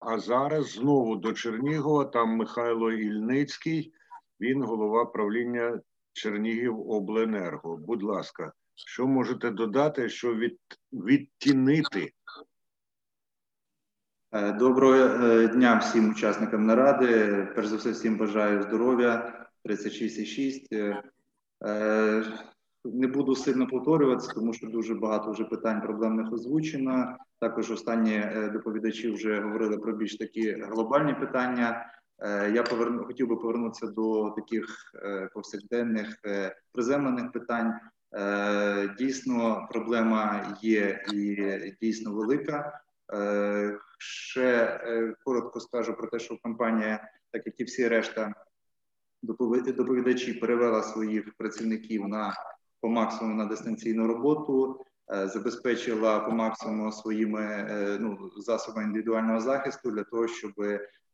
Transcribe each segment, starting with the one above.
А зараз знову до Чернігова. Там Михайло Ільницький, він голова правління Чернігів Обленерго. Будь ласка, що можете додати, що від, відтінити? Е, доброго е, дня всім учасникам наради. Перш за все, всім бажаю здоров'я 36,6. Е, не буду сильно повторюватися, тому що дуже багато вже питань проблемних озвучено. Також останні доповідачі вже говорили про більш такі глобальні питання. Я поверну, хотів би повернутися до таких повсякденних приземлених питань. Дійсно, проблема є і дійсно велика. Ще коротко скажу про те, що компанія, так як і всі решта доповідачі, перевела своїх працівників на по максимуму на дистанційну роботу, забезпечила по максимуму своїми ну, засобами індивідуального захисту для того, щоб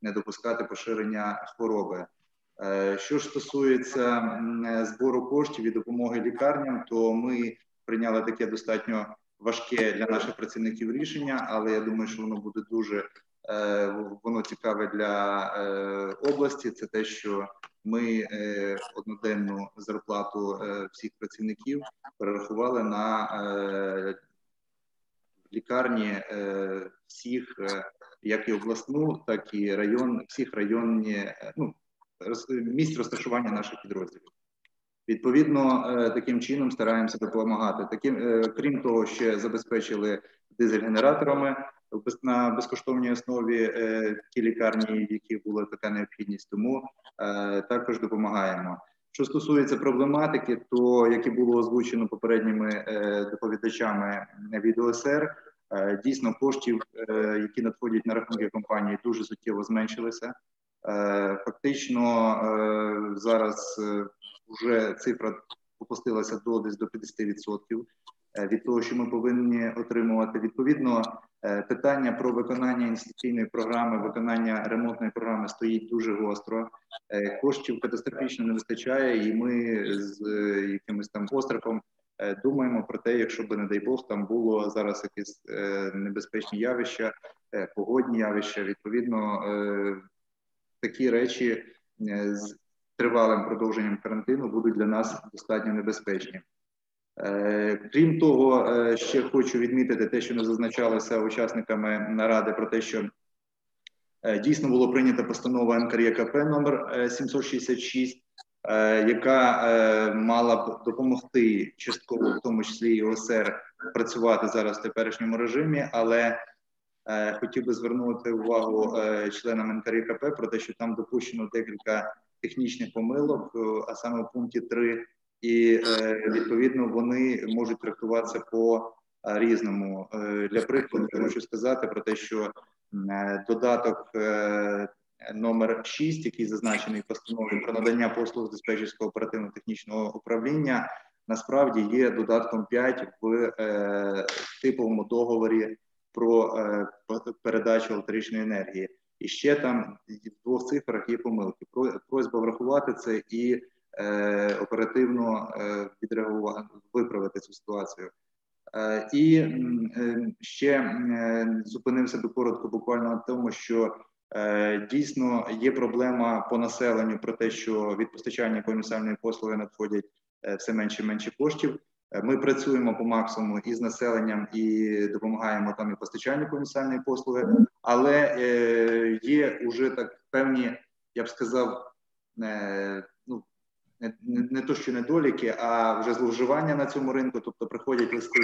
не допускати поширення хвороби. Що ж стосується збору коштів і допомоги лікарням, то ми прийняли таке достатньо важке для наших працівників рішення, але я думаю, що воно буде дуже воно цікаве для області. Це те, що ми одноденну зарплату всіх працівників перерахували на лікарні всіх, як і обласну, так і район, всіх районні ну місць розташування наших підрозділів. Відповідно, таким чином стараємося допомагати. Таким, крім того, ще забезпечили дизель-генераторами на безкоштовній основі ті лікарні, в яких була така необхідність, тому також допомагаємо. Що стосується проблематики, то як і було озвучено попередніми доповідачами від ОСР, дійсно коштів, які надходять на рахунки компанії, дуже суттєво зменшилися. Фактично зараз вже цифра опустилася до десь до 50% від того, що ми повинні отримувати. Відповідно, питання про виконання інвестиційної програми, виконання ремонтної програми стоїть дуже гостро. Коштів катастрофічно не вистачає, і ми з якимось там острахом думаємо про те, якщо би, не дай Бог, там було зараз якісь небезпечні явища, погодні явища. Відповідно, такі речі з тривалим продовженням карантину будуть для нас достатньо небезпечні. Крім того, ще хочу відмітити те, що не зазначалося учасниками наради про те, що дійсно було прийнята постанова НКРЄКП номер 766, яка мала б допомогти частково, в тому числі і ОСР, працювати зараз в теперішньому режимі, але хотів би звернути увагу членам НКРЄКП про те, що там допущено декілька технічних помилок, а саме в пункті 3 і відповідно вони можуть трактуватися по різному. Для прикладу я хочу сказати про те, що додаток номер 6, який зазначений в постанові про надання послуг диспетчерського оперативно-технічного управління, насправді є додатком 5 в типовому договорі про передачу електричної енергії. І ще там в двох цифрах є помилки. Просьба врахувати це і е, оперативно е, відреагувати, виправити цю ситуацію. Е, і е, ще е, зупинився би коротко, буквально на тому, що е, дійсно є проблема по населенню про те, що від постачання універсальної послуги надходять е, все менше і менше коштів. Ми працюємо по максимуму із населенням і допомагаємо там і постачальнику універсальної послуги, але е, є вже так певні, я б сказав, е, не, не, то, що недоліки, а вже зловживання на цьому ринку. Тобто приходять листи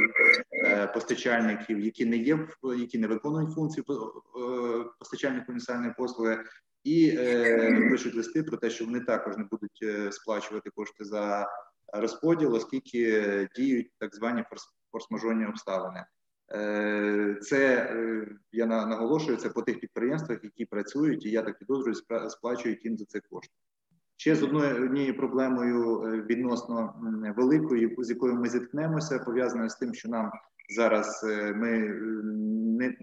е, постачальників, які не є які не виконують функцію е, постачальнику універсальної послуги, і е, пишуть листи про те, що вони також не будуть е, сплачувати кошти за розподіл, оскільки діють так звані форс-мажорні обставини. Це я наголошую це по тих підприємствах, які працюють, і я так підозрюю, сплачують їм за це кошти. Ще з одною однією проблемою відносно великою, з якою ми зіткнемося, пов'язаною з тим, що нам зараз ми не,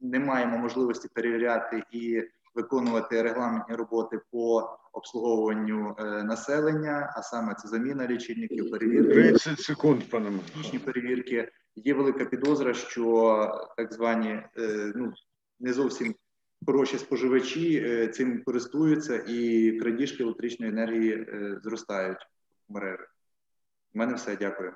не маємо можливості перевіряти і виконувати регламентні роботи по обслуговуванню е, населення, а саме це заміна лічильників, перевірки 30 секунд, пане технічні перевірки. Є велика підозра, що так звані е, ну не зовсім хороші споживачі е, цим користуються, і крадіжки електричної енергії е, зростають в мережі. У мене все, дякую.